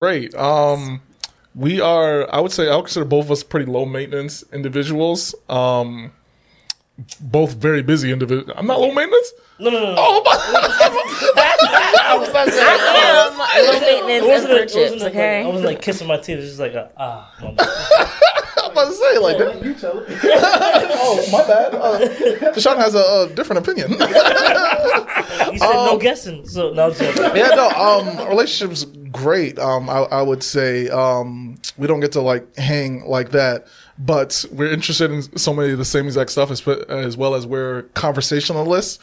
Great. Um, we are. I would say I would consider both of us pretty low maintenance individuals. Um, both very busy individuals. I'm not low maintenance. No, no, no. no. Oh, I was about to say, I am low maintenance and wasn't, a- it friendships. wasn't a- Okay. I wasn't like kissing my teeth. It was just like a, ah. no, no. I'm about to say like that. You tell it. Oh, my bad. Uh, Deshaun has a, a different opinion. He said no guessing. So no, I'm yeah, no. Um, relationships great. Um, I, I would say um, we don't get to like hang like that, but we're interested in so many of the same exact stuff as, as well as we're conversationalists.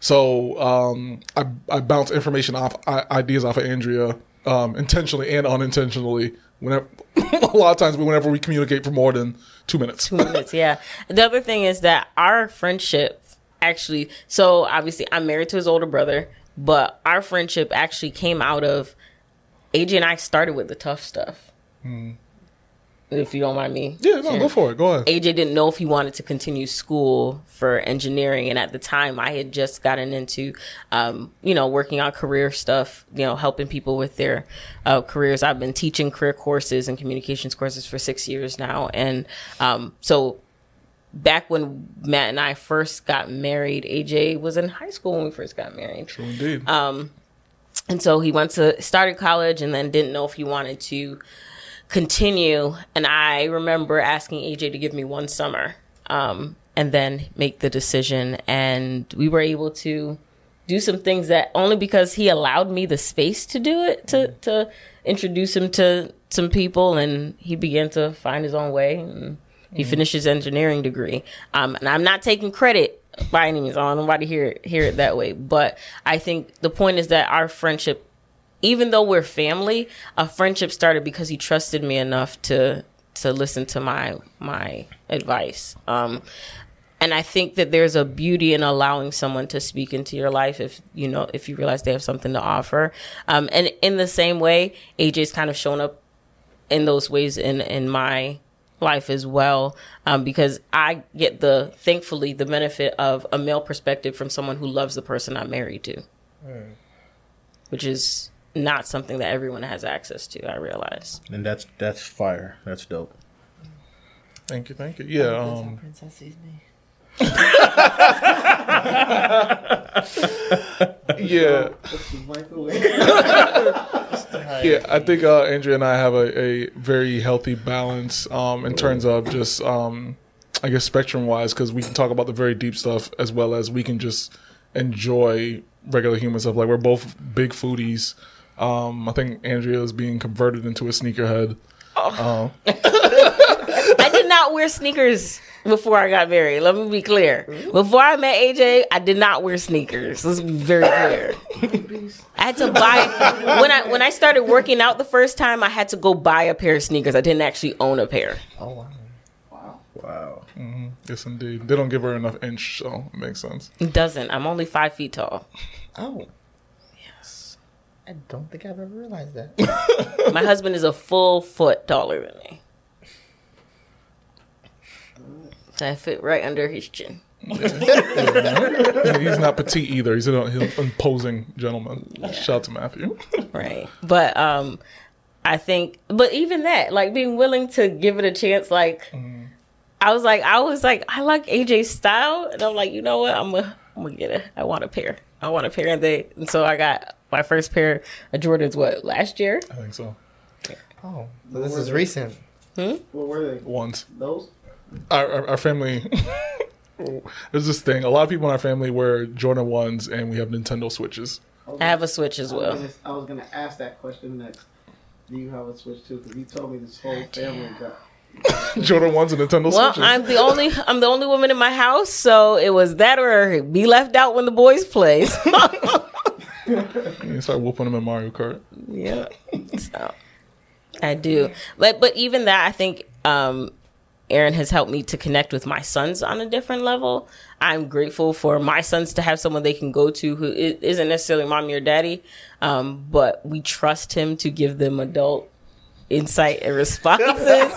So um, I I bounce information off ideas off of Andrea um, intentionally and unintentionally. Whenever a lot of times, whenever we communicate for more than two minutes. two minutes. Yeah. The other thing is that our friendship actually, so obviously I'm married to his older brother, but our friendship actually came out of AJ and I started with the tough stuff. If you don't mind me. Yeah, no, go for it. Go ahead. AJ didn't know if he wanted to continue school for engineering, and at the time, I had just gotten into, um, you know, working on career stuff, you know, helping people with their uh, careers. I've been teaching career courses and communications courses for six years now, and um, so back when Matt and I first got married, AJ was in high school when we first got married. Indeed. Um, and so he went to started college and then didn't know if he wanted to continue. And I remember asking AJ to give me one summer, um, and then make the decision. And we were able to do some things that only because he allowed me the space to do it to to introduce him to some people, and he began to find his own way. And he finished his engineering degree. Um, and I'm not taking credit by any means. I don't nobody hear it, hear it that way. But I think the point is that our friendship, even though we're family, a friendship started because he trusted me enough to to listen to my my advice. Um, and I think that there's a beauty in allowing someone to speak into your life if you know if you realize they have something to offer. Um, and in the same way, AJ's kind of shown up in those ways in in my life as well um, because I get the thankfully the benefit of a male perspective from someone who loves the person I'm married to, which is not something that everyone has access to. I realize. And that's that's fire. That's dope. Thank you, thank you. Yeah. Um, Princess sees me. yeah. Yeah, I think uh, Andrea and I have a, a very healthy balance um, in terms of just, um, I guess, spectrum wise, because we can talk about the very deep stuff as well as we can just enjoy regular human stuff. Like, we're both big foodies. Um, I think Andrea is being converted into a sneakerhead. Uh, I did not wear sneakers before I got married. Let me be clear. Before I met AJ, I did not wear sneakers. Let's be very clear. I had to buy when I when I started working out the first time. I had to go buy a pair of sneakers. I didn't actually own a pair. Oh wow. Wow. Mm-hmm. yes, indeed. They don't give her enough inch, so it makes sense. It doesn't. I'm only five feet tall. Oh. Yes. I don't think I've ever realized that. My husband is a full foot taller than me. So I fit right under his chin. And he's not petite either. He's an, he's an imposing gentleman. Shout out to Matthew. right but um i think but even that like being willing to give it a chance like i was like i was like i like aj's style and i'm like you know what i'm gonna i'm gonna get it i want a pair i want a pair and they and so i got my first pair of jordans what last year I think so. Oh, so this is recent. Hmm? What were they? Once. Those? Our, our, our family there's this thing a lot of people in our family wear jordan 1s and we have nintendo switches i have a switch as I was, well gonna, I was gonna ask that question next. Do you have a Switch too? Because he told me this whole family got. jordan 1s and nintendo well switches i'm the only i'm the only woman in my house so it was that or be left out when the boys play you start whooping them in mario kart Yeah. So I do. But but even that I think um Aaron has helped me to connect with my sons on a different level. I'm grateful for my sons to have someone they can go to who isn't necessarily mommy or daddy, um, but we trust him to give them adult insight and responses.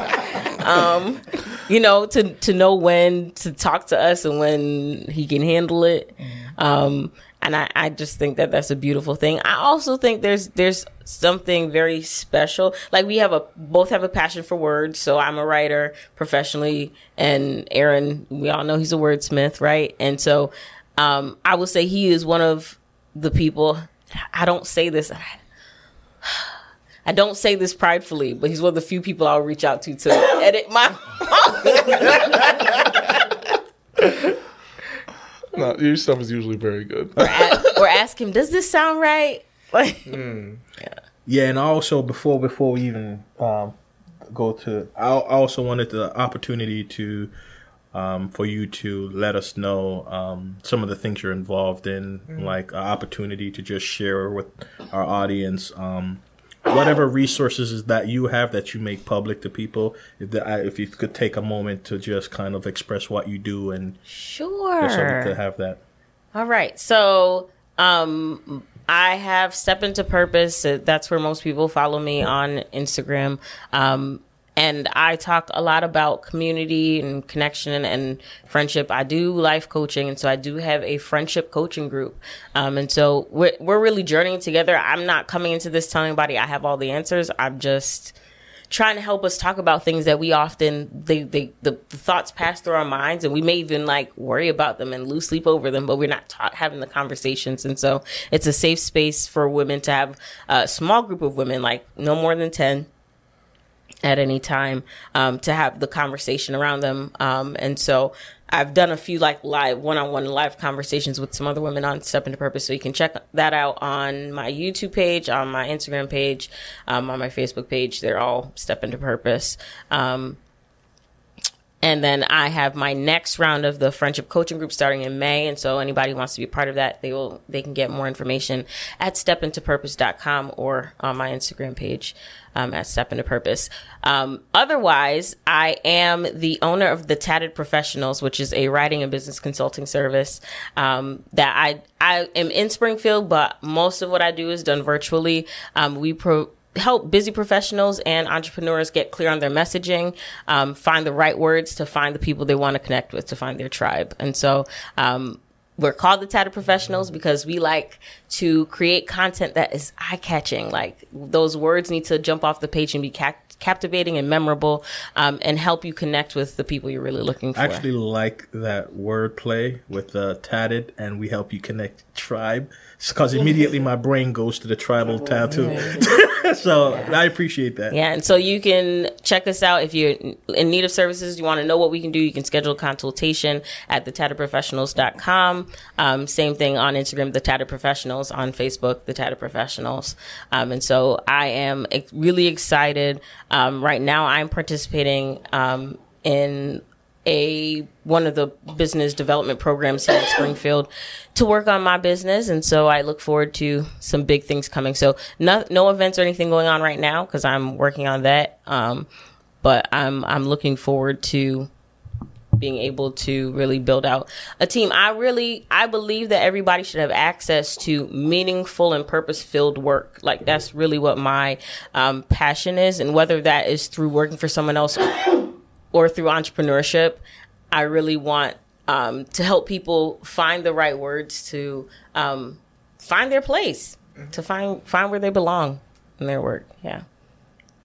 um, you know, to to know when to talk to us and when he can handle it. Um, and I, I just think that that's a beautiful thing. I also think there's there's something very special. Like we have a both have a passion for words. So I'm a writer professionally, and Aaron, we all know he's a wordsmith, right? And so um, I would say he is one of the people. I don't say this. I don't say this pridefully, but he's one of the few people I'll reach out to to edit my. No, your stuff is usually very good. or, a- or ask him, "Does this sound right?" Like, Yeah, and also before before we even um, go to, I I also wanted the opportunity to um, for you to let us know um, some of the things you're involved in, like an opportunity to just share with our audience. Um, Whatever resources that you have that you make public to people, if, the, if you could take a moment to just kind of express what you do and sure. to have that. All right. So, um, I have Step Into Purpose. That's where most people follow me on Instagram. Um, and I talk a lot about community and connection and friendship. I do life coaching, and so I do have a friendship coaching group. Um, and so we're we're really journeying together. I'm not coming into this telling anybody I have all the answers. I'm just trying to help us talk about things that we often they, they the, the thoughts pass through our minds and we may even like worry about them and lose sleep over them but we're not having the conversations and so it's a safe space for women to have a small group of women like no more than 10 at any time um, to have the conversation around them. Um, and so I've done a few like live one-on-one live conversations with some other women on Step Into Purpose. So you can check that out on my YouTube page, on my Instagram page, um, on my Facebook page. They're all Step Into Purpose. Um, and then I have my next round of the friendship coaching group starting in May. And so anybody wants to be part of that, they will, they can get more information at stepintopurpose.com or on my Instagram page, um, at Step Into Purpose. Um, otherwise, I am the owner of the Tatted Professionals, which is a writing and business consulting service, um, that I, I am in Springfield, but most of what I do is done virtually. Um, we pro, help busy professionals and entrepreneurs get clear on their messaging, um, find the right words to find the people they want to connect with, to find their tribe. And so, um, we're called the Tatted Professionals because we like to create content that is eye catching. Like those words need to jump off the page and be cap- captivating and memorable, um, and help you connect with the people you're really looking for. I actually like that wordplay with the tatted, and we help you connect tribe. Because immediately my brain goes to the tribal tattoo. so I appreciate that. Yeah, and so you can check us out if you're in need of services. You want to know what we can do. You can schedule a consultation at thetattedprofessionals.com. Um, same thing on Instagram, the Tatted Professionals, on Facebook, the Tatted Professionals. Um, and so I am really excited. Um, right now, I'm participating um, in a one of the business development programs here in Springfield to work on my business, and so I look forward to some big things coming. So no no events or anything going on right now because I'm working on that. Um, but I'm I'm looking forward to being able to really build out a team. I really I believe that everybody should have access to meaningful and purpose filled work. Like that's really what my um, passion is, and whether that is through working for someone else or through entrepreneurship, I really want um, to help people find the right words to um, find their place, to find find where they belong in their work. Yeah.